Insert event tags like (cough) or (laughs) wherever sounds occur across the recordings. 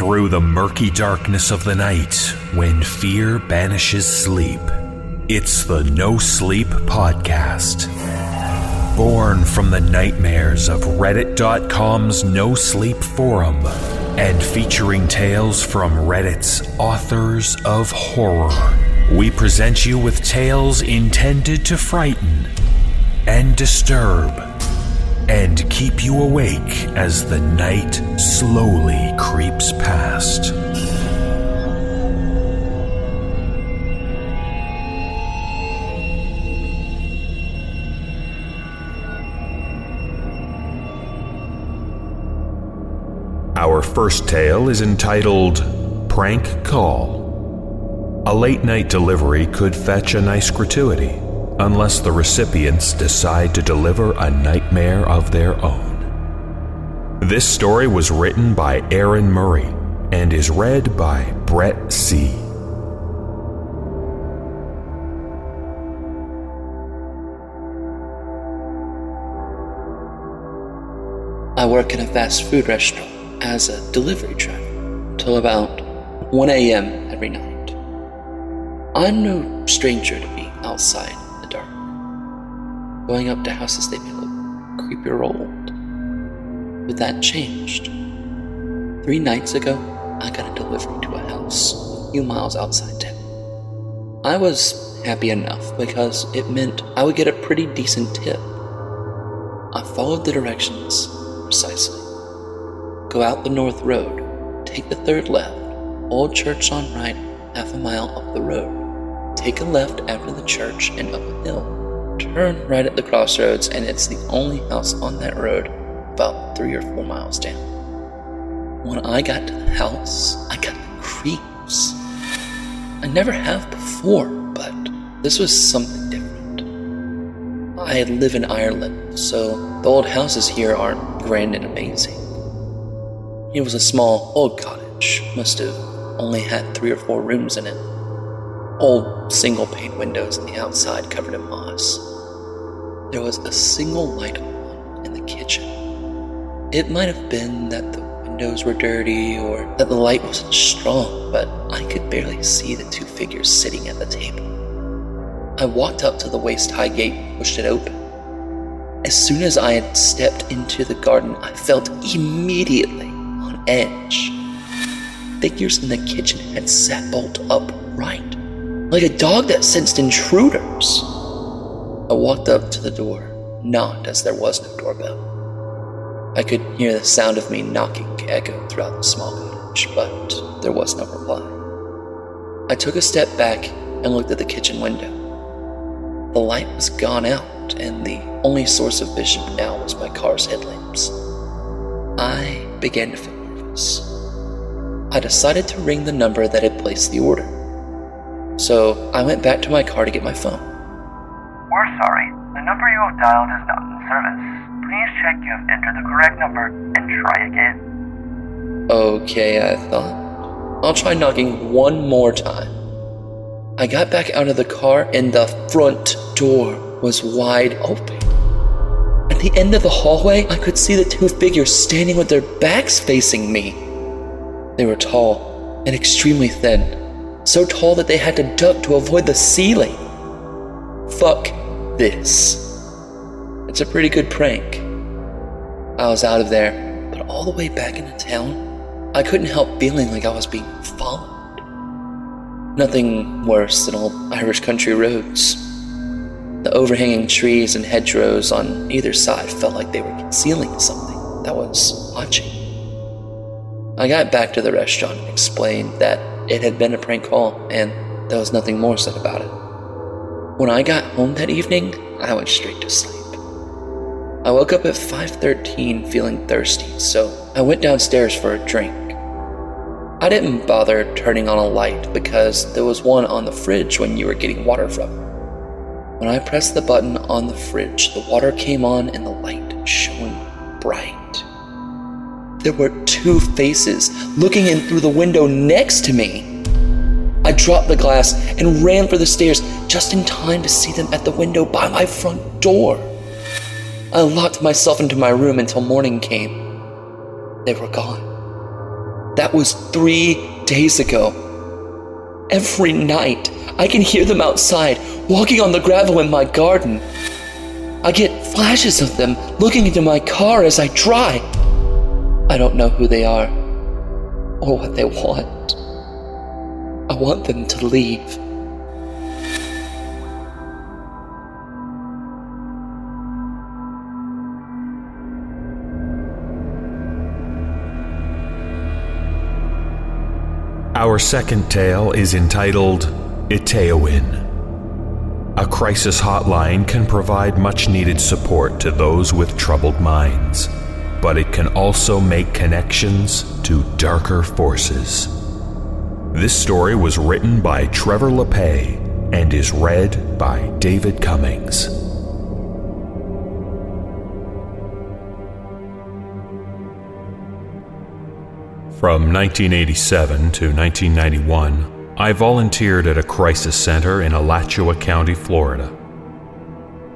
through the murky darkness of the night when fear banishes sleep. It's the No Sleep Podcast. Born from the nightmares of Reddit.com's No Sleep Forum and featuring tales from Reddit's authors of horror, we present you with tales intended to frighten and disturb and keep you awake as the night slowly creeps past. Our first tale is entitled Prank Call. A late night delivery could fetch a nice gratuity, unless the recipients decide to deliver a nightmare of their own. This story was written by Arann Murray and is read by Brett Seay. I work in a fast food restaurant as a delivery driver till about 1 a.m. every night. I'm no stranger to being outside going up to houses they may look creepy or old. But that changed. Three nights ago, I got a delivery to a house a few miles outside town. I was happy enough because it meant I would get a pretty decent tip. I followed the directions precisely. Go out the north road, take the third left, old church on right, half a mile up the road. Take a left after the church and up a hill. Turn right at the crossroads, and it's the only house on that road about three or four miles down. When I got to the house, I got the creeps. I never have before, but this was something different. I live in Ireland, so the old houses here aren't grand and amazing. It was a small, old cottage, must have only had three or four rooms in it. Old single pane windows on the outside covered in moss. There was a single light on in the kitchen. It might have been that the windows were dirty or that the light wasn't strong, but I could barely see the two figures sitting at the table. I walked up to the waist high gate pushed it open. As soon as I had stepped into the garden, I felt immediately on edge. Figures in the kitchen had sat bolt upright, like a dog that sensed intruders. I walked up to the door, knocked as there was no doorbell. I could hear the sound of me knocking echo throughout the small cottage, but there was no reply. I took a step back and looked at the kitchen window. The light was gone out, and the only source of vision now was my car's headlamps. I began to feel nervous. I decided to ring the number that had placed the order. So I went back to my car to get my phone. Sorry. The number you have dialed is not in service. Please check you have entered the correct number and try again. Okay, I thought. I'll try knocking one more time. I got back out of the car and the front door was wide open. At the end of the hallway, I could see the two figures standing with their backs facing me. They were tall and extremely thin, so tall that they had to duck to avoid the ceiling. Fuck this. It's a pretty good prank. I was out of there, but all the way back into town, I couldn't help feeling like I was being followed. Nothing worse than old Irish country roads. The overhanging trees and hedgerows on either side felt like they were concealing something that was watching. I got back to the restaurant and explained that it had been a prank call and there was nothing more said about it. When I got home that evening, I went straight to sleep. I woke up at 5:13 feeling thirsty, so I went downstairs for a drink. I didn't bother turning on a light because there was one on the fridge when you were getting water from. When I pressed the button on the fridge, the water came on and the light shone bright. There were two faces looking in through the window next to me. I dropped the glass and ran for the stairs just in time to see them at the window by my front door. I locked myself into my room until morning came. They were gone. That was three days ago. Every night, I can hear them outside, walking on the gravel in my garden. I get flashes of them looking into my car as I drive. I don't know who they are or what they want. I want them to leave. Our second tale is entitled ETAOIN. A crisis hotline can provide much needed support to those with troubled minds, but it can also make connections to darker forces. This story was written by Trevor La Pay and is read by David Cummings. From 1987 to 1991, I volunteered at a crisis center in Alachua County, Florida.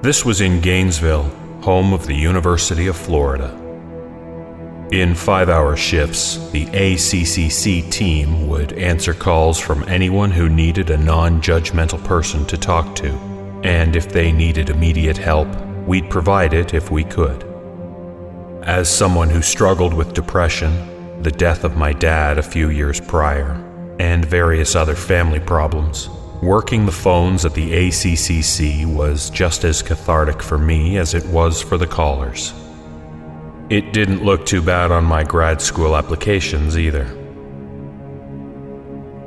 This was in Gainesville, home of the University of Florida. In five hour shifts, the ACCC team would answer calls from anyone who needed a non judgmental person to talk to, and if they needed immediate help, we'd provide it if we could. As someone who struggled with depression, the death of my dad a few years prior, and various other family problems. Working the phones at the ACCC was just as cathartic for me as it was for the callers. It didn't look too bad on my grad school applications either.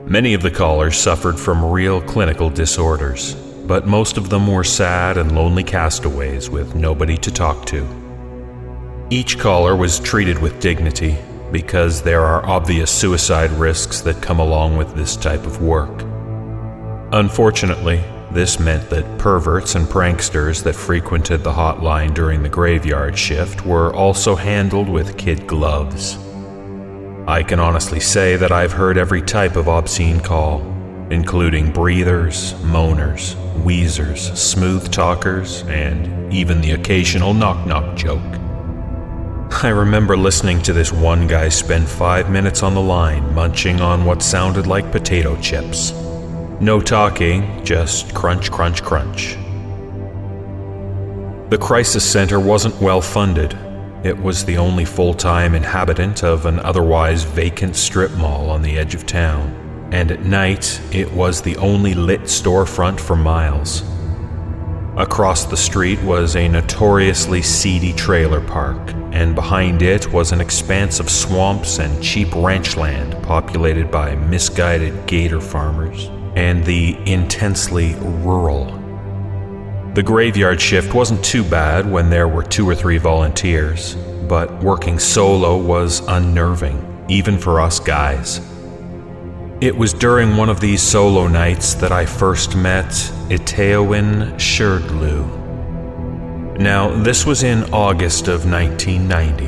Many of the callers suffered from real clinical disorders, but most of them were sad and lonely castaways with nobody to talk to. Each caller was treated with dignity because there are obvious suicide risks that come along with this type of work. Unfortunately, this meant that perverts and pranksters that frequented the hotline during the graveyard shift were also handled with kid gloves. I can honestly say that I've heard every type of obscene call, including breathers, moaners, wheezers, smooth talkers, and even the occasional knock knock joke. I remember listening to this one guy spend five minutes on the line munching on what sounded like potato chips. No talking, just crunch, crunch, crunch. The crisis center wasn't well funded. It was the only full time inhabitant of an otherwise vacant strip mall on the edge of town, and at night it was the only lit storefront for miles. Across the street was a notoriously seedy trailer park, and behind it was an expanse of swamps and cheap ranch land populated by misguided gator farmers and the intensely rural. The graveyard shift wasn't too bad when there were two or three volunteers, but working solo was unnerving, even for us guys. It was during one of these solo nights that I first met Etaoin Shrdlu. Now, this was in August of 1990.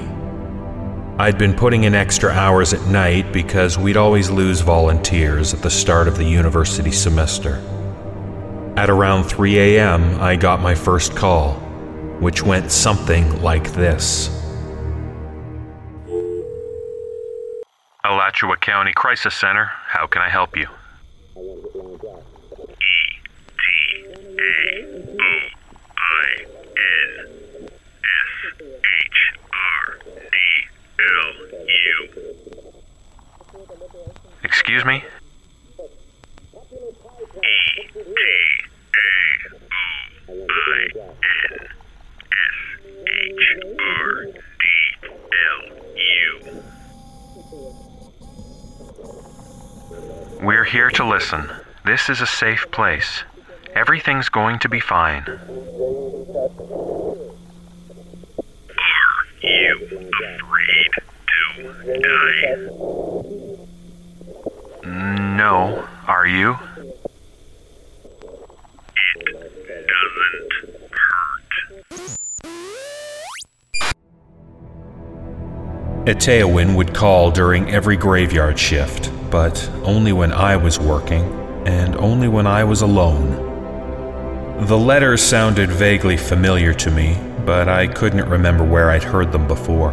I'd been putting in extra hours at night because we'd always lose volunteers at the start of the university semester. At around 3 a.m., I got my first call, which went something like this. Alachua County Crisis Center. How can I help you? E T A O I N S H R D L U. Excuse me? E We're here to listen. This is a safe place. Everything's going to be fine. Are you afraid to die? No, are you? It doesn't hurt. Etaoin would call during every graveyard shift, but only when I was working, and only when I was alone. The letters sounded vaguely familiar to me, but I couldn't remember where I'd heard them before.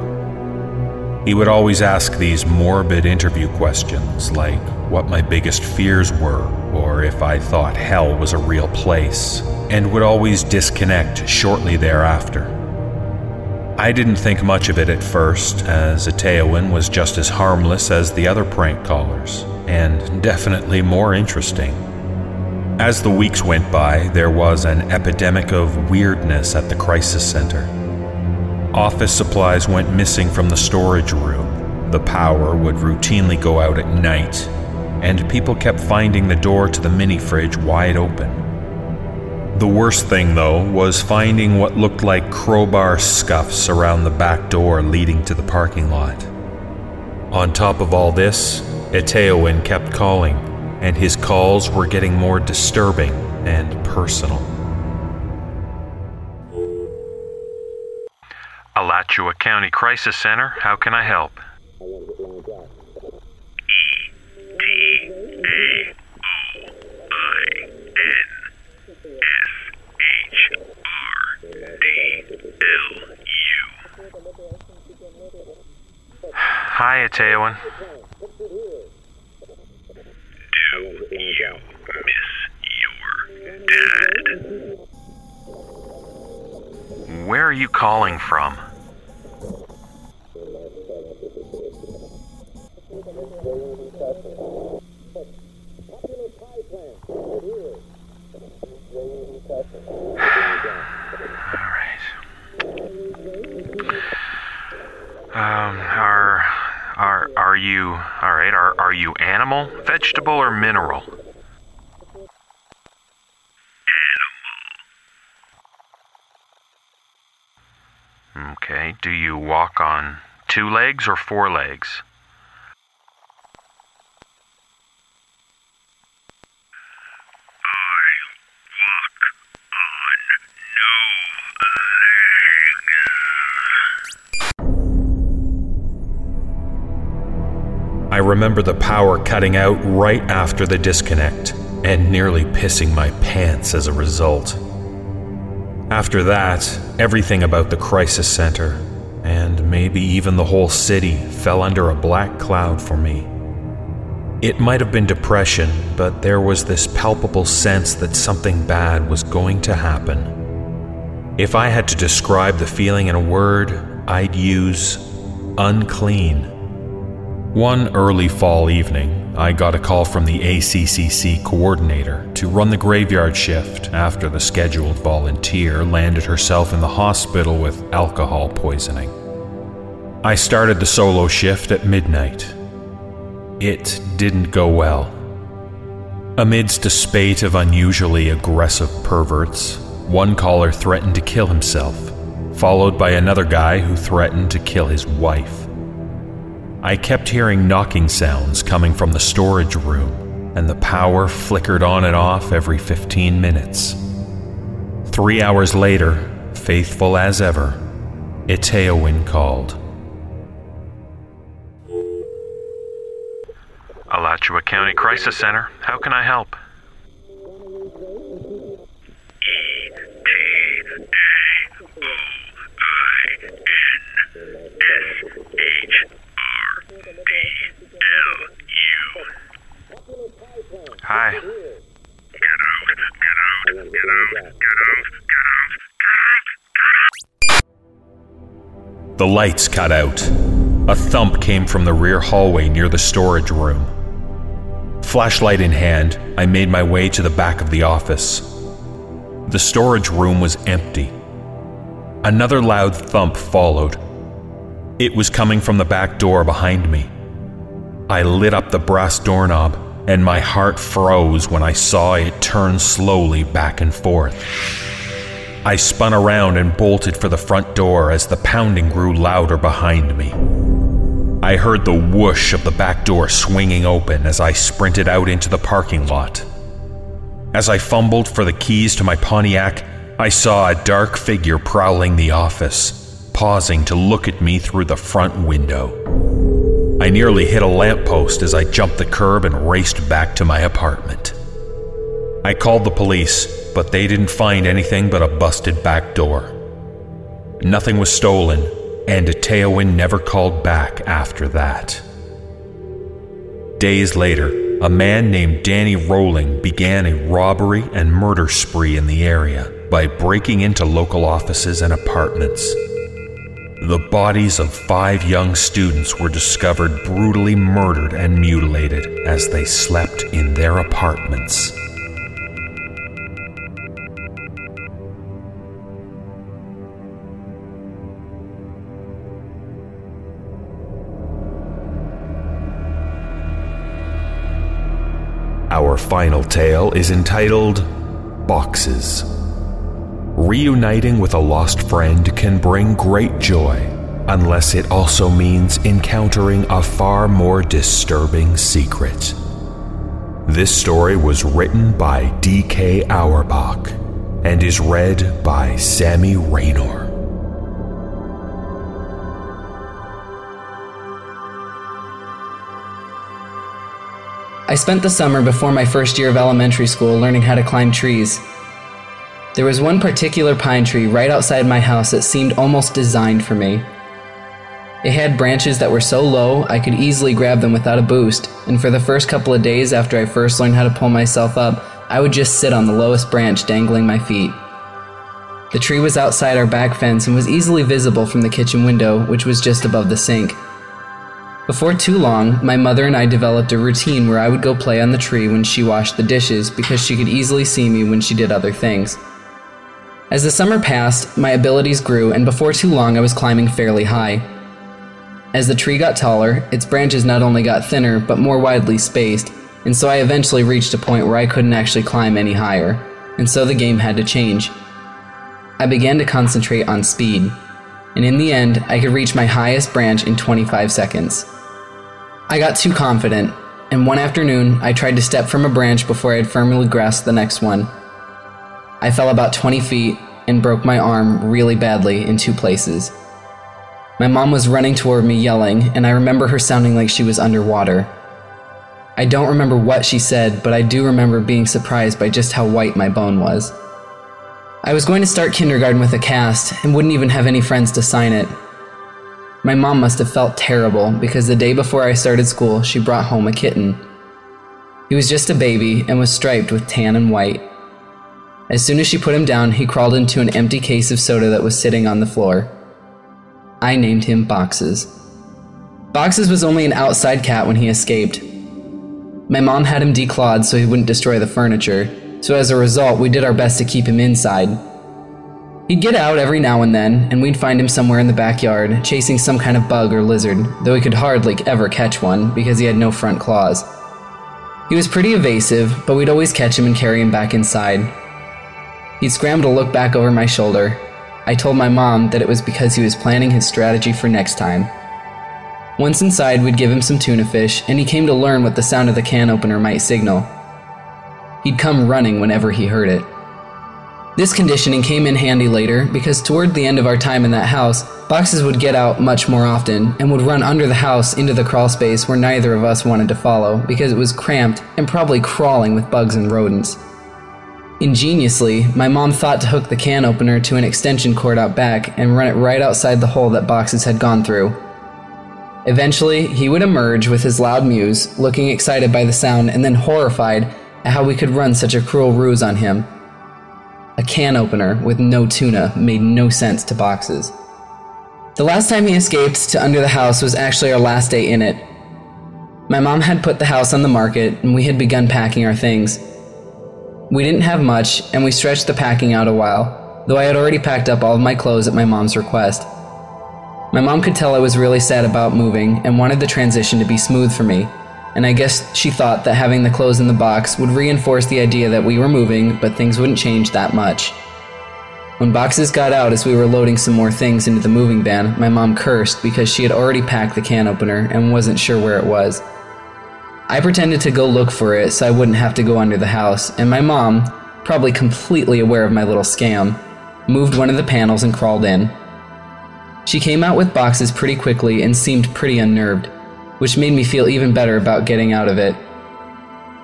He would always ask these morbid interview questions like what my biggest fears were, or if I thought hell was a real place, and would always disconnect shortly thereafter. I didn't think much of it at first, as Etaoin was just as harmless as the other prank callers, and definitely more interesting. As the weeks went by, there was an epidemic of weirdness at the crisis center. Office supplies went missing from the storage room, the power would routinely go out at night, and people kept finding the door to the mini fridge wide open. The worst thing, though, was finding what looked like crowbar scuffs around the back door leading to the parking lot. On top of all this, Etaoin kept calling, and his calls were getting more disturbing and personal. Alachua County Crisis Center, how can I help? Hi, Etaoin. Do you miss your dad? Where are you calling from? Um, are are are you alright, are are you animal, vegetable, or mineral? Okay. Do you walk on two legs or four legs? I remember the power cutting out right after the disconnect and nearly pissing my pants as a result. After that, everything about the crisis center, and maybe even the whole city, fell under a black cloud for me. It might have been depression, but there was this palpable sense that something bad was going to happen. If I had to describe the feeling in a word, I'd use unclean. One early fall evening, I got a call from the ACCC coordinator to run the graveyard shift after the scheduled volunteer landed herself in the hospital with alcohol poisoning. I started the solo shift at midnight. It didn't go well. Amidst a spate of unusually aggressive perverts, one caller threatened to kill himself, followed by another guy who threatened to kill his wife. I kept hearing knocking sounds coming from the storage room, and the power flickered on and off every 15 minutes. Three hours later, faithful as ever, Etaoin called. Alachua County Crisis Center, how can I help? Hi. Get out, get out, get out, get out, get out, get out. The lights cut out. A thump came from the rear hallway near the storage room. Flashlight in hand, I made my way to the back of the office. The storage room was empty. Another loud thump followed. It was coming from the back door behind me. I lit up the brass doorknob, and my heart froze when I saw it turn slowly back and forth. I spun around and bolted for the front door as the pounding grew louder behind me. I heard the whoosh of the back door swinging open as I sprinted out into the parking lot. As I fumbled for the keys to my Pontiac, I saw a dark figure prowling the office, pausing to look at me through the front window. I nearly hit a lamppost as I jumped the curb and raced back to my apartment. I called the police, but they didn't find anything but a busted back door. Nothing was stolen, and Etaoin never called back after that. Days later, a man named Danny Rolling began a robbery and murder spree in the area by breaking into local offices and apartments. The bodies of five young students were discovered brutally murdered and mutilated as they slept in their apartments. Our final tale is entitled Boxes. Reuniting with a lost friend can bring great joy, unless it also means encountering a far more disturbing secret. This story was written by D.K. Auerbach and is read by Sammy Raynor. I spent the summer before my first year of elementary school learning how to climb trees. There was one particular pine tree right outside my house that seemed almost designed for me. It had branches that were so low I could easily grab them without a boost, and for the first couple of days after I first learned how to pull myself up, I would just sit on the lowest branch dangling my feet. The tree was outside our back fence and was easily visible from the kitchen window, which was just above the sink. Before too long, my mother and I developed a routine where I would go play on the tree when she washed the dishes because she could easily see me when she did other things. As the summer passed, my abilities grew, and before too long, I was climbing fairly high. As the tree got taller, its branches not only got thinner, but more widely spaced, and so I eventually reached a point where I couldn't actually climb any higher, and so the game had to change. I began to concentrate on speed, and in the end, I could reach my highest branch in 25 seconds. I got too confident, and one afternoon I tried to step from a branch before I had firmly grasped the next one. I fell about 20 feet and broke my arm really badly in two places. My mom was running toward me yelling, and I remember her sounding like she was underwater. I don't remember what she said, but I do remember being surprised by just how white my bone was. I was going to start kindergarten with a cast and wouldn't even have any friends to sign it, my mom must have felt terrible because the day before I started school, she brought home a kitten. He was just a baby and was striped with tan and white. As soon as she put him down, he crawled into an empty case of soda that was sitting on the floor. I named him Boxes. Boxes was only an outside cat when he escaped. My mom had him declawed so he wouldn't destroy the furniture, so as a result, we did our best to keep him inside, He'd get out every now and then, and we'd find him somewhere in the backyard, chasing some kind of bug or lizard, though he could hardly ever catch one because he had no front claws. He was pretty evasive, but we'd always catch him and carry him back inside. He'd scramble to look back over my shoulder. I told my mom that it was because he was planning his strategy for next time. Once inside, we'd give him some tuna fish, and he came to learn what the sound of the can opener might signal. He'd come running whenever he heard it. This conditioning came in handy later because toward the end of our time in that house, boxes would get out much more often and would run under the house into the crawl space where neither of us wanted to follow because it was cramped and probably crawling with bugs and rodents. Ingeniously, my mom thought to hook the can opener to an extension cord out back and run it right outside the hole that boxes had gone through. Eventually, he would emerge with his loud mews, looking excited by the sound and then horrified at how we could run such a cruel ruse on him a can opener with no tuna made no sense to boxes. The last time he escaped to under the house was actually our last day in it. My mom had put the house on the market and we had begun packing our things. We didn't have much and we stretched the packing out a while, though I had already packed up all of my clothes at my mom's request. My mom could tell I was really sad about moving and wanted the transition to be smooth for me, and I guess she thought that having the clothes in the box would reinforce the idea that we were moving, but things wouldn't change that much. When boxes got out as we were loading some more things into the moving van, my mom cursed because she had already packed the can opener and wasn't sure where it was. I pretended to go look for it so I wouldn't have to go under the house, and my mom, probably completely aware of my little scam, moved one of the panels and crawled in. She came out with boxes pretty quickly and seemed pretty unnerved which made me feel even better about getting out of it.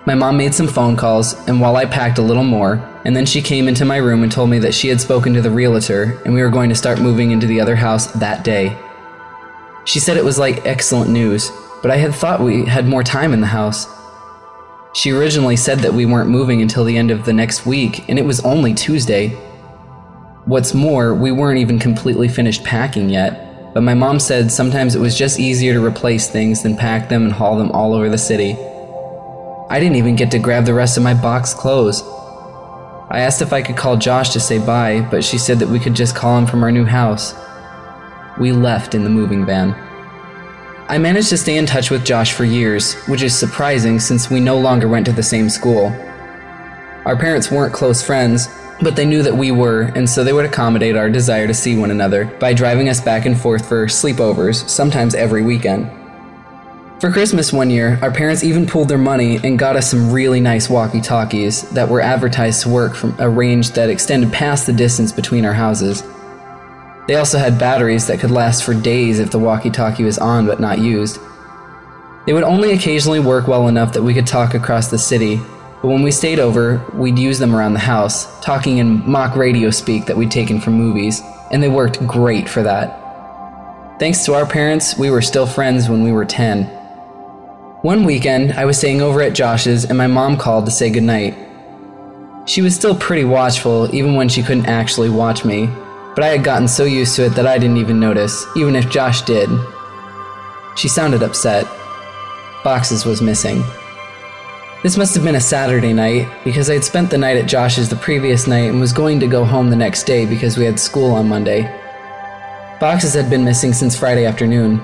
My mom made some phone calls, and while I packed a little more, and then she came into my room and told me that she had spoken to the realtor and we were going to start moving into the other house that day. She said it was like excellent news, but I had thought we had more time in the house. She originally said that we weren't moving until the end of the next week, and it was only Tuesday. What's more, we weren't even completely finished packing yet, but my mom said sometimes it was just easier to replace things than pack them and haul them all over the city. I didn't even get to grab the rest of my box clothes. I asked if I could call Josh to say bye, but she said that we could just call him from our new house. We left in the moving van. I managed to stay in touch with Josh for years, which is surprising since we no longer went to the same school. Our parents weren't close friends, but they knew that we were, and so they would accommodate our desire to see one another by driving us back and forth for sleepovers, sometimes every weekend. For Christmas one year, our parents even pooled their money and got us some really nice walkie talkies that were advertised to work from a range that extended past the distance between our houses. They also had batteries that could last for days if the walkie talkie was on but not used. They would only occasionally work well enough that we could talk across the city, but when we stayed over, we'd use them around the house, talking in mock radio speak that we'd taken from movies, and they worked great for that. Thanks to our parents, we were still friends when we were 10. One weekend, I was staying over at Josh's and my mom called to say goodnight. She was still pretty watchful, even when she couldn't actually watch me, but I had gotten so used to it that I didn't even notice, even if Josh did. She sounded upset. Boxes was missing. This must have been a Saturday night, because I had spent the night at Josh's the previous night and was going to go home the next day because we had school on Monday. Boxes had been missing since Friday afternoon.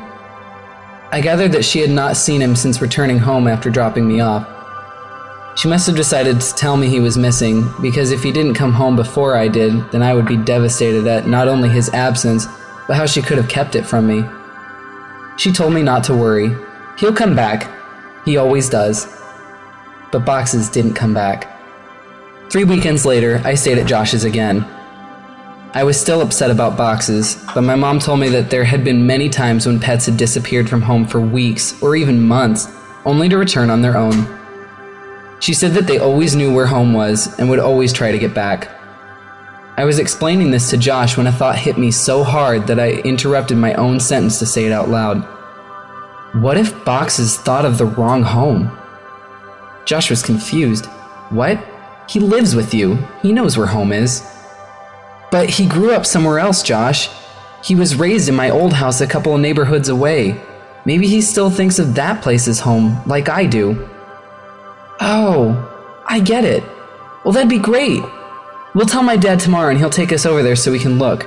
I gathered that she had not seen him since returning home after dropping me off. She must have decided to tell me he was missing, because if he didn't come home before I did, then I would be devastated at not only his absence, but how she could have kept it from me. She told me not to worry. He'll come back. He always does. But Boxes didn't come back. Three weekends later, I stayed at Josh's again. I was still upset about Boxes, but my mom told me that there had been many times when pets had disappeared from home for weeks or even months, only to return on their own. She said that they always knew where home was and would always try to get back. I was explaining this to Josh when a thought hit me so hard that I interrupted my own sentence to say it out loud. What if Boxes thought of the wrong home? Josh was confused. What? He lives with you. He knows where home is. But he grew up somewhere else, Josh. He was raised in my old house a couple of neighborhoods away. Maybe he still thinks of that place as home, like I do. Oh, I get it. Well, that'd be great. We'll tell my dad tomorrow and he'll take us over there so we can look.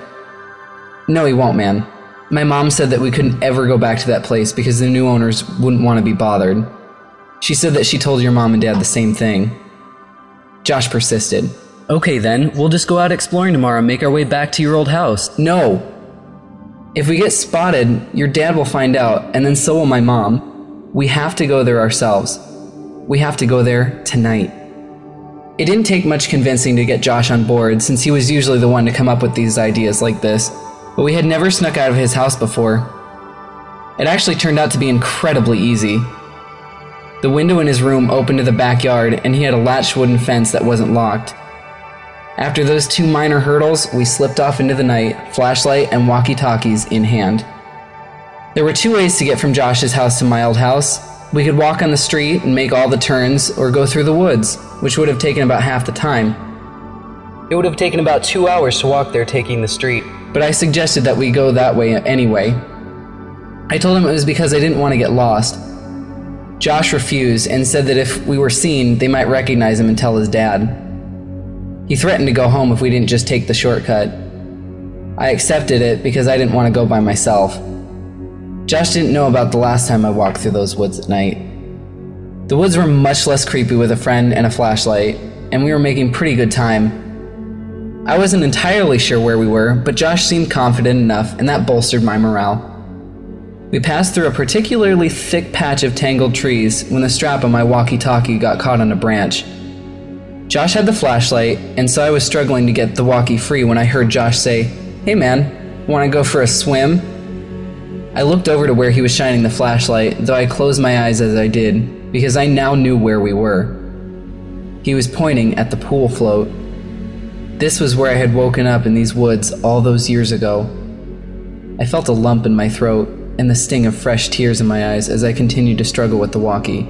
No, he won't, man. My mom said that we couldn't ever go back to that place because the new owners wouldn't want to be bothered. She said that she told your mom and dad the same thing. Josh persisted. Okay, then, we'll just go out exploring tomorrow and make our way back to your old house. No. If we get spotted, your dad will find out, and then so will my mom. We have to go there ourselves. We have to go there tonight. It didn't take much convincing to get Josh on board, since he was usually the one to come up with these ideas like this, but we had never snuck out of his house before. It actually turned out to be incredibly easy. The window in his room opened to the backyard, and he had a latched wooden fence that wasn't locked. After those two minor hurdles, we slipped off into the night, flashlight and walkie talkies in hand. There were two ways to get from Josh's house to my old house. We could walk on the street and make all the turns, or go through the woods, which would have taken about half the time. It would have taken about two hours to walk there taking the street, but I suggested that we go that way anyway. I told him it was because I didn't want to get lost. Josh refused and said that if we were seen, they might recognize him and tell his dad. He threatened to go home if we didn't just take the shortcut. I accepted it because I didn't want to go by myself. Josh didn't know about the last time I walked through those woods at night. The woods were much less creepy with a friend and a flashlight, and we were making pretty good time. I wasn't entirely sure where we were, but Josh seemed confident enough, and that bolstered my morale. We passed through a particularly thick patch of tangled trees when the strap on my walkie talkie got caught on a branch. Josh had the flashlight, and so I was struggling to get the walkie free when I heard Josh say, Hey man, wanna go for a swim? I looked over to where he was shining the flashlight, though I closed my eyes as I did, because I now knew where we were. He was pointing at the pool float. This was where I had woken up in these woods all those years ago. I felt a lump in my throat. and the sting of fresh tears in my eyes as I continued to struggle with the walkie.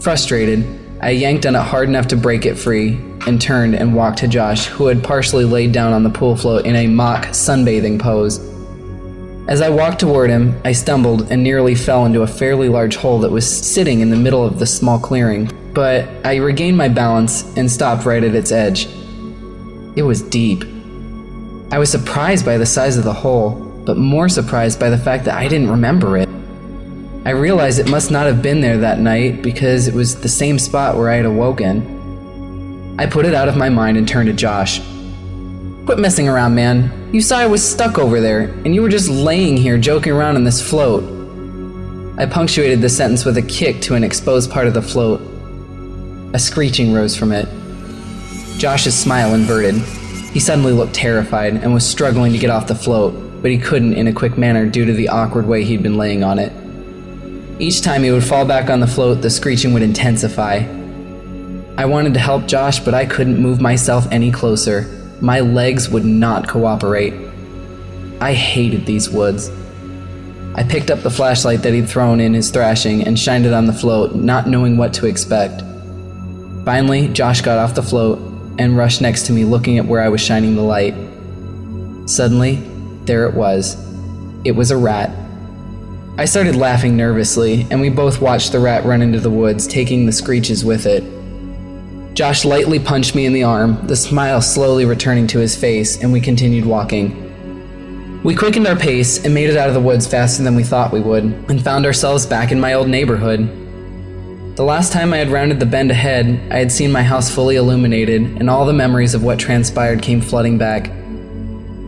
Frustrated, I yanked on it hard enough to break it free and turned and walked to Josh, who had partially laid down on the pool float in a mock sunbathing pose. As I walked toward him, I stumbled and nearly fell into a fairly large hole that was sitting in the middle of the small clearing, but I regained my balance and stopped right at its edge. It was deep. I was surprised by the size of the hole, but more surprised by the fact that I didn't remember it. I realized it must not have been there that night because it was the same spot where I had awoken. I put it out of my mind and turned to Josh. Quit messing around, man. You saw I was stuck over there, and you were just laying here joking around on this float. I punctuated the sentence with a kick to an exposed part of the float. A screeching rose from it. Josh's smile inverted. He suddenly looked terrified and was struggling to get off the float, but he couldn't in a quick manner due to the awkward way he'd been laying on it. Each time he would fall back on the float, the screeching would intensify. I wanted to help Josh, but I couldn't move myself any closer. My legs would not cooperate. I hated these woods. I picked up the flashlight that he'd thrown in his thrashing and shined it on the float, not knowing what to expect. Finally, Josh got off the float and rushed next to me, looking at where I was shining the light. Suddenly, there it was. It was a rat. I started laughing nervously, and we both watched the rat run into the woods, taking the screeches with it. Josh lightly punched me in the arm, the smile slowly returning to his face, and we continued walking. We quickened our pace and made it out of the woods faster than we thought we would, and found ourselves back in my old neighborhood. The last time I had rounded the bend ahead, I had seen my house fully illuminated, and all the memories of what transpired came flooding back.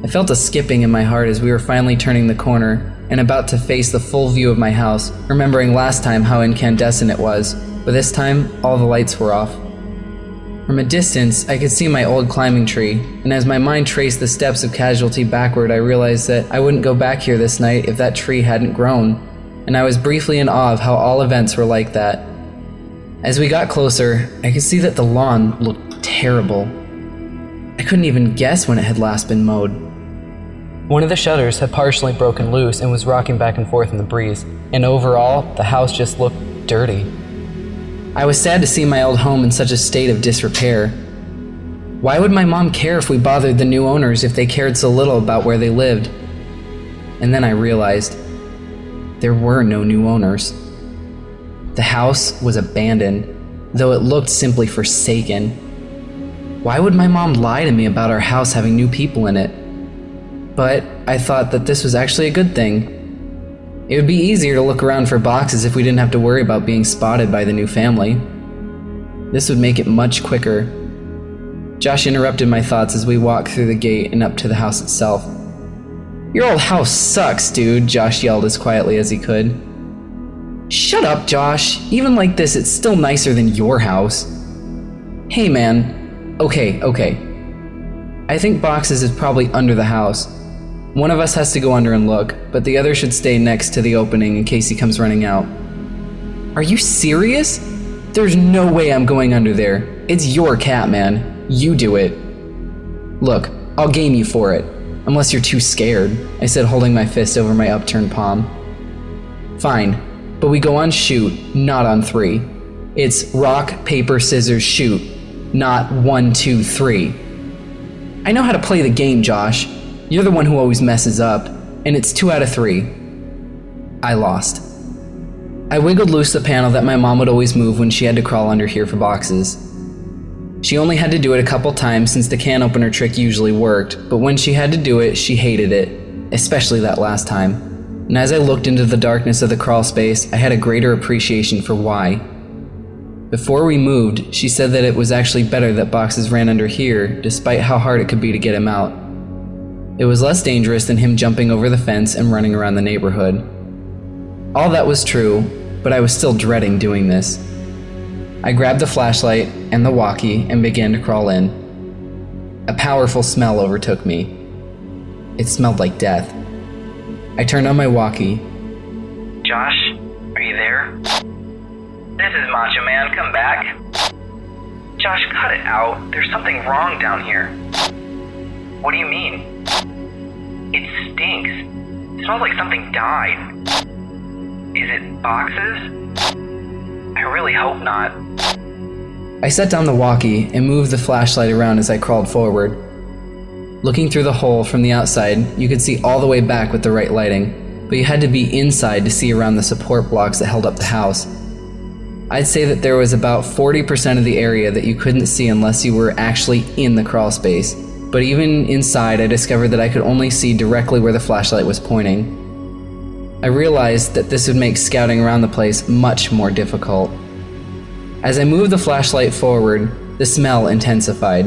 I felt a skipping in my heart as we were finally turning the corner and about to face the full view of my house, remembering last time how incandescent it was, but this time all the lights were off. From a distance, I could see my old climbing tree, and as my mind traced the steps of casualty backward, I realized that I wouldn't go back here this night if that tree hadn't grown, and I was briefly in awe of how all events were like that. As we got closer, I could see that the lawn looked terrible. I couldn't even guess when it had last been mowed. One of the shutters had partially broken loose and was rocking back and forth in the breeze, and overall, the house just looked dirty. I was sad to see my old home in such a state of disrepair. Why would my mom care if we bothered the new owners if they cared so little about where they lived? And then I realized there were no new owners. The house was abandoned, though it looked simply forsaken. Why would my mom lie to me about our house having new people in it? But I thought that this was actually a good thing. It would be easier to look around for boxes if we didn't have to worry about being spotted by the new family. This would make it much quicker. Josh interrupted my thoughts as we walked through the gate and up to the house itself. Your old house sucks, dude, Josh yelled as quietly as he could. Shut up, Josh. Even like this, it's still nicer than your house. Hey, man. Okay, okay. I think boxes is probably under the house. One of us has to go under and look, but the other should stay next to the opening in case he comes running out. Are you serious? There's no way I'm going under there. It's your cat, man. You do it. Look, I'll game you for it. Unless you're too scared, I said, holding my fist over my upturned palm. Fine, but we go on shoot, not on three. It's rock, paper, scissors, shoot, not one, two, three. I know how to play the game, Josh. You're the one who always messes up, and it's two out of three. I lost. I wiggled loose the panel that my mom would always move when she had to crawl under here for boxes. She only had to do it a couple times since the can opener trick usually worked, but when she had to do it, she hated it, especially that last time. And as I looked into the darkness of the crawl space, I had a greater appreciation for why. Before we moved, she said that it was actually better that boxes ran under here, despite how hard it could be to get him out. It was less dangerous than him jumping over the fence and running around the neighborhood. All that was true, but I was still dreading doing this. I grabbed the flashlight and the walkie and began to crawl in. A powerful smell overtook me. It smelled like death. I turned on my walkie. Josh, are you there? This is Macho Man, come back. Josh, cut it out. There's something wrong down here. What do you mean? It stinks. smells like something died. Is it boxes? I really hope not. I set down the walkie and moved the flashlight around as I crawled forward. Looking through the hole from the outside, you could see all the way back with the right lighting, but you had to be inside to see around the support blocks that held up the house. I'd say that there was about 40% of the area that you couldn't see unless you were actually in the crawl space, but even inside, I discovered that I could only see directly where the flashlight was pointing. I realized that this would make scouting around the place much more difficult. As I moved the flashlight forward, the smell intensified.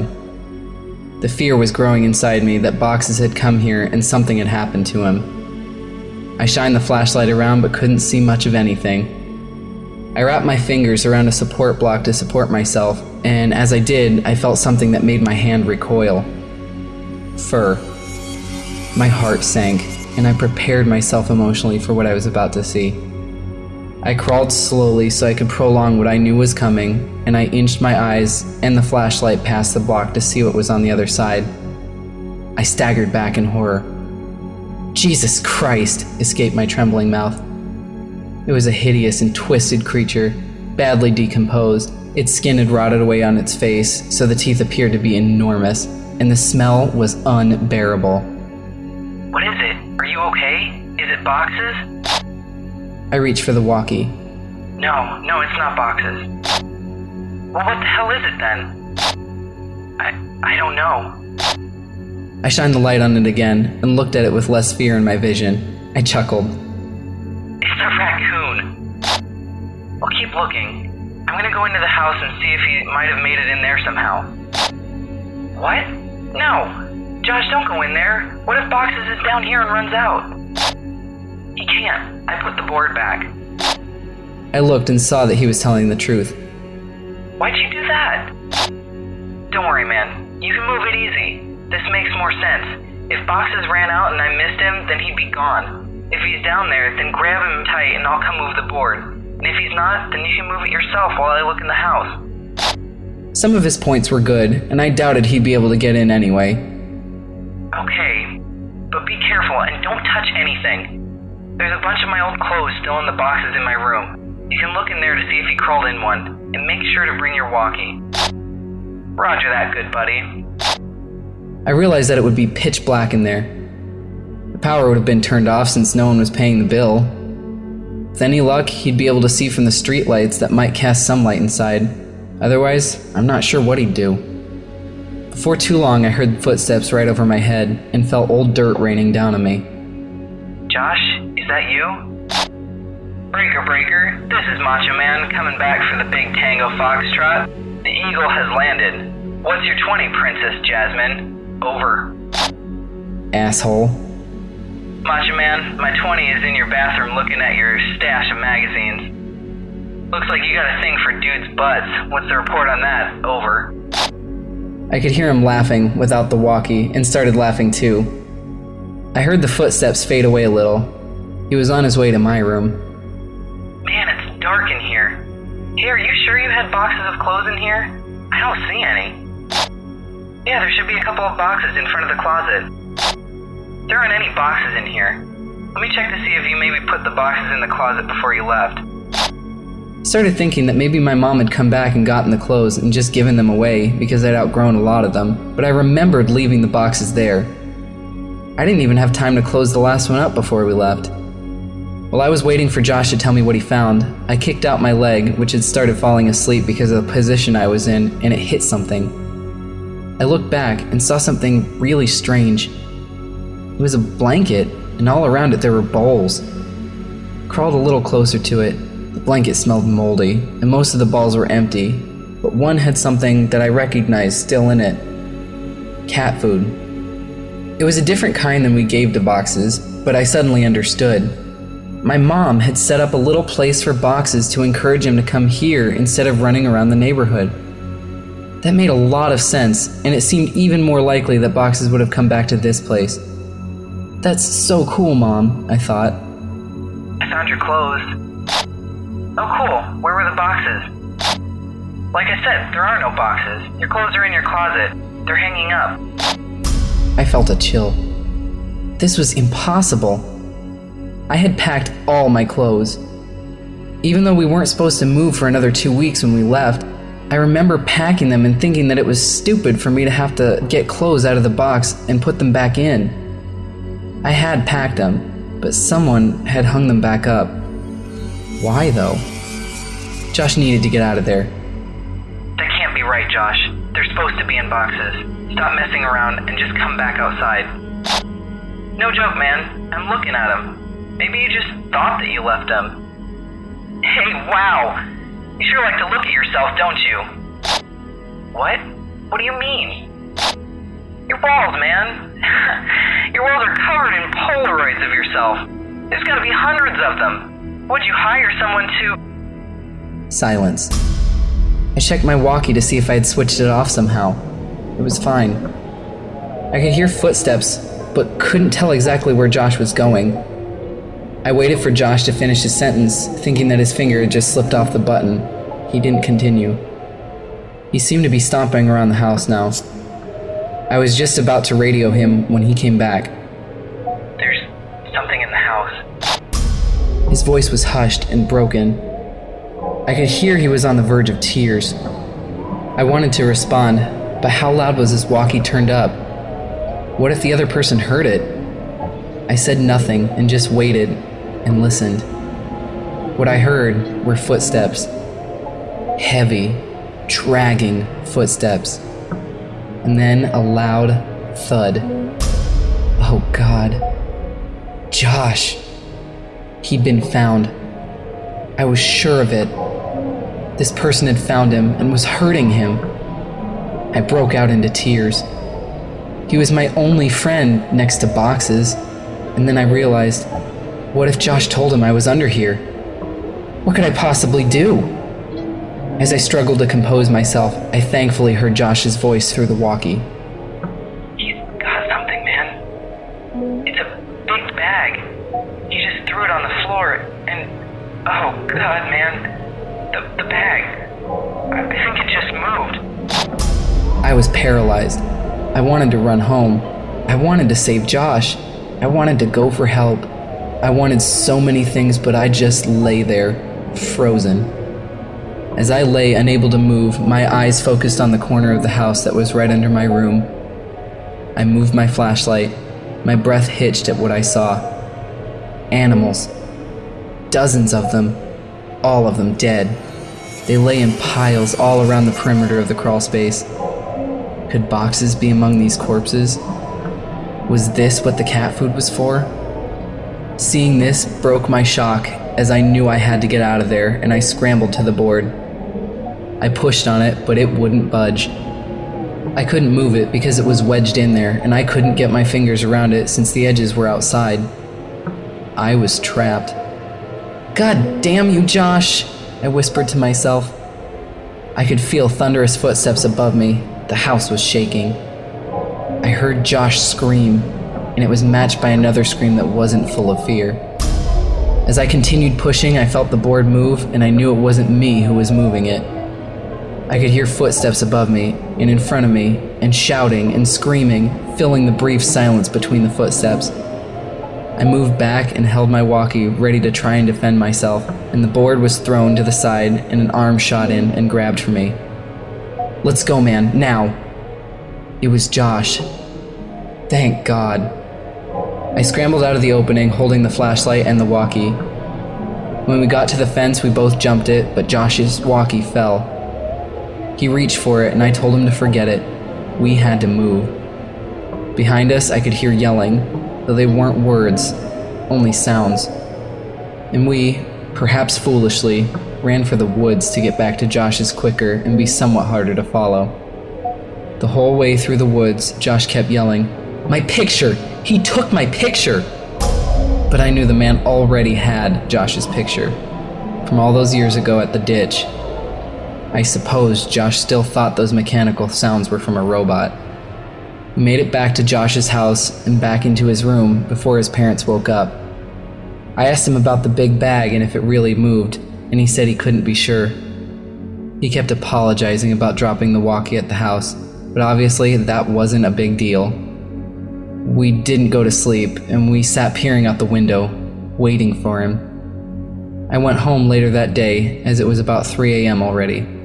The fear was growing inside me that Boxes had come here and something had happened to him. I shined the flashlight around but couldn't see much of anything. I wrapped my fingers around a support block to support myself, and as I did, I felt something that made my hand recoil. Fur. My heart sank, and I prepared myself emotionally for what I was about to see. I crawled slowly so I could prolong what I knew was coming, and I inched my eyes and the flashlight past the block to see what was on the other side. I staggered back in horror. Jesus Christ! escaped my trembling mouth. It was a hideous and twisted creature, badly decomposed. Its skin had rotted away on its face, so the teeth appeared to be enormous, and the smell was unbearable. What is it? Are you okay? Is it boxes? I reached for the walkie. No, no, it's not boxes. Well, what the hell is it then? I I don't know. I shined the light on it again and looked at it with less fear in my vision. I chuckled. It's a raccoon. I'll keep looking. I'm gonna go into the house and see if he might have made it in there somehow. What? No. Josh, don't go in there. What if Boxes is down here and runs out? He can't. I put the board back. I looked and saw that he was telling the truth. Why'd you do that? Don't worry, man. You can move it easy. This makes more sense. If Boxes ran out and I missed him, then he'd be gone. If he's down there, then grab him tight and I'll come move the board. And if he's not, then you can move it yourself while I look in the house. Some of his points were good, and I doubted he'd be able to get in anyway. Okay, but be careful and don't touch anything. There's a bunch of my old clothes still in the boxes in my room. You can look in there to see if he crawled in one, and make sure to bring your walkie. Roger that, good buddy. I realized that it would be pitch black in there. The power would have been turned off since no one was paying the bill. With any luck, he'd be able to see from the streetlights that might cast some light inside. Otherwise, I'm not sure what he'd do. Before too long, I heard footsteps right over my head and felt old dirt raining down on me. Josh, is that you? Breaker Breaker, this is Macho Man coming back for the big Tango Foxtrot. The Eagle has landed. What's your 20, Princess Jasmine? Over. Asshole. Macho Man, my 20 is in your bathroom looking at your stash of magazines. Looks like you got a thing for dudes' butts. What's the report on that? Over. I could hear him laughing without the walkie and started laughing too. I heard the footsteps fade away a little. He was on his way to my room. Man, it's dark in here. Hey, are you sure you had boxes of clothes in here? I don't see any. Yeah, there should be a couple of boxes in front of the closet. There aren't any boxes in here. Let me check to see if you maybe put the boxes in the closet before you left. Started thinking that maybe my mom had come back and gotten the clothes and just given them away because I'd outgrown a lot of them, but I remembered leaving the boxes there. I didn't even have time to close the last one up before we left. While I was waiting for Josh to tell me what he found, I kicked out my leg, which had started falling asleep because of the position I was in, and it hit something. I looked back and saw something really strange. It was a blanket, and all around it there were bowls. Crawled a little closer to it. The blanket smelled moldy, and most of the balls were empty, but one had something that I recognized still in it cat food. It was a different kind than we gave to boxes, but I suddenly understood. My mom had set up a little place for boxes to encourage him to come here instead of running around the neighborhood. That made a lot of sense, and it seemed even more likely that boxes would have come back to this place. That's so cool, Mom, I thought. I found your clothes. Oh, cool. Where were the boxes? Like I said, there are no boxes. Your clothes are in your closet. They're hanging up. I felt a chill. This was impossible. I had packed all my clothes. Even though we weren't supposed to move for another two weeks when we left, I remember packing them and thinking that it was stupid for me to have to get clothes out of the box and put them back in. I had packed them, but someone had hung them back up. Why though? Josh needed to get out of there. That can't be right, Josh. They're supposed to be in boxes. Stop messing around and just come back outside. No joke, man. I'm looking at them. Maybe you just thought that you left them. Hey, wow! You sure like to look at yourself, don't you? What? What do you mean? Your balls, man. (laughs) Your walls are covered in Polaroids of yourself. There's gotta be hundreds of them. Would you hire someone to. Silence. I checked my walkie to see if I had switched it off somehow. It was fine. I could hear footsteps, but couldn't tell exactly where Josh was going. I waited for Josh to finish his sentence, thinking that his finger had just slipped off the button. He didn't continue. He seemed to be stomping around the house now. I was just about to radio him when he came back. There's something in the house. His voice was hushed and broken. I could hear he was on the verge of tears. I wanted to respond, but how loud was his walkie turned up? What if the other person heard it? I said nothing and just waited and listened. What I heard were footsteps. Heavy, dragging footsteps. And then a loud thud. Oh God. Josh. He'd been found. I was sure of it. This person had found him and was hurting him. I broke out into tears. He was my only friend next to boxes, and then I realized what if Josh told him I was under here? What could I possibly do? As I struggled to compose myself, I thankfully heard Josh's voice through the walkie. God, man. The, the bag. I think it just moved. I was paralyzed. I wanted to run home. I wanted to save Josh. I wanted to go for help. I wanted so many things, but I just lay there, frozen. As I lay unable to move, my eyes focused on the corner of the house that was right under my room. I moved my flashlight. My breath hitched at what I saw. Animals. Dozens of them. All of them dead. They lay in piles all around the perimeter of the crawl space. Could boxes be among these corpses? Was this what the cat food was for? Seeing this broke my shock as I knew I had to get out of there and I scrambled to the board. I pushed on it, but it wouldn't budge. I couldn't move it because it was wedged in there and I couldn't get my fingers around it since the edges were outside. I was trapped. God damn you, Josh, I whispered to myself. I could feel thunderous footsteps above me. The house was shaking. I heard Josh scream, and it was matched by another scream that wasn't full of fear. As I continued pushing, I felt the board move, and I knew it wasn't me who was moving it. I could hear footsteps above me and in front of me, and shouting and screaming, filling the brief silence between the footsteps. I moved back and held my walkie, ready to try and defend myself, and the board was thrown to the side, and an arm shot in and grabbed for me. Let's go, man, now! It was Josh. Thank God. I scrambled out of the opening, holding the flashlight and the walkie. When we got to the fence, we both jumped it, but Josh's walkie fell. He reached for it, and I told him to forget it. We had to move. Behind us, I could hear yelling, though they weren't words, only sounds. And we, perhaps foolishly, ran for the woods to get back to Josh's quicker and be somewhat harder to follow. The whole way through the woods, Josh kept yelling, My picture! He took my picture! But I knew the man already had Josh's picture from all those years ago at the ditch. I suppose Josh still thought those mechanical sounds were from a robot. Made it back to Josh's house and back into his room before his parents woke up. I asked him about the big bag and if it really moved, and he said he couldn't be sure. He kept apologizing about dropping the walkie at the house, but obviously that wasn't a big deal. We didn't go to sleep, and we sat peering out the window. waiting for him. I went home later that day, as it was about 3 a.m. already.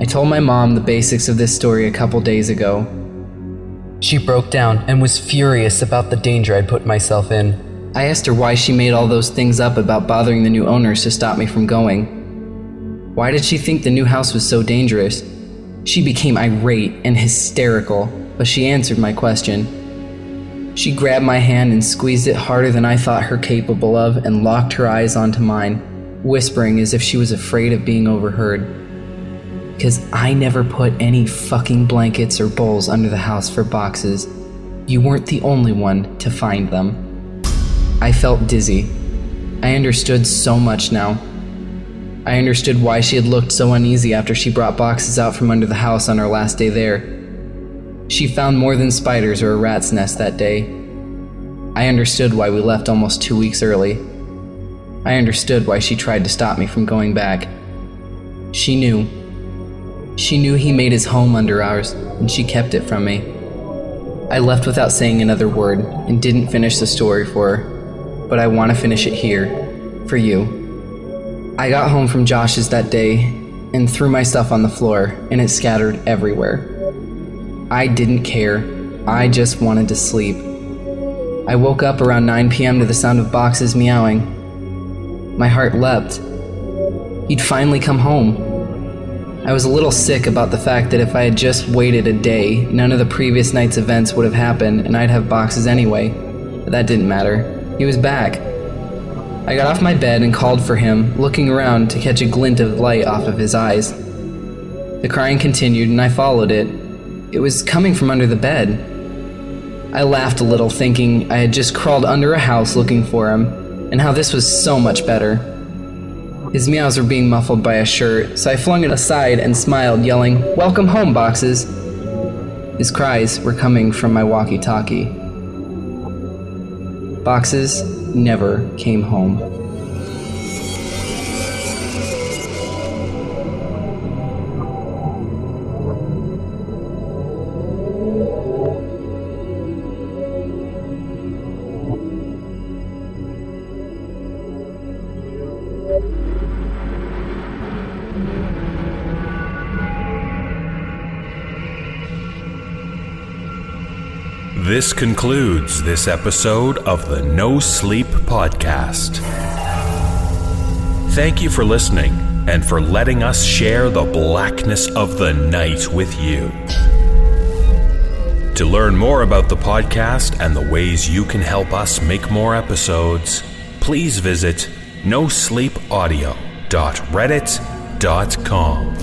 I told my mom the basics of this story a couple days ago. She broke down and was furious about the danger I'd put myself in. I asked her why she made all those things up about bothering the new owners to stop me from going. Why did she think the new house was so dangerous? She became irate and hysterical, but she answered my question. She grabbed my hand and squeezed it harder than I thought her capable of and locked her eyes onto mine, whispering as if she was afraid of being overheard. Because I never put any fucking blankets or bowls under the house for boxes. You weren't the only one to find them. I felt dizzy. I understood so much now. I understood why she had looked so uneasy after she brought boxes out from under the house on our last day there. She found more than spiders or a rat's nest that day. I understood why we left almost two weeks early. I understood why she tried to stop me from going back. She knew. She knew he made his home under ours, and she kept it from me. I left without saying another word and didn't finish the story for her, but I want to finish it here, for you. I got home from Josh's that day and threw my stuff on the floor, and it scattered everywhere. I didn't care. I just wanted to sleep. I woke up around 9 p.m. to the sound of boxes meowing. My heart leapt. He'd finally come home. I was a little sick about the fact that if I had just waited a day, none of the previous night's events would have happened and I'd have boxes anyway. But that didn't matter. He was back. I got off my bed and called for him, looking around to catch a glint of light off of his eyes. The crying continued, and I followed it. It was coming from under the bed. I laughed a little, thinking I had just crawled under a house looking for him, and how this was so much better. His meows were being muffled by a shirt, so I flung it aside and smiled, yelling, Welcome home, Boxes! His cries were coming from my walkie talkie. Boxes never came home. This concludes this episode of the No Sleep Podcast. Thank you for listening and for letting us share the blackness of the night with you. To learn more about the podcast and the ways you can help us make more episodes, please visit nosleepaudio.reddit.com.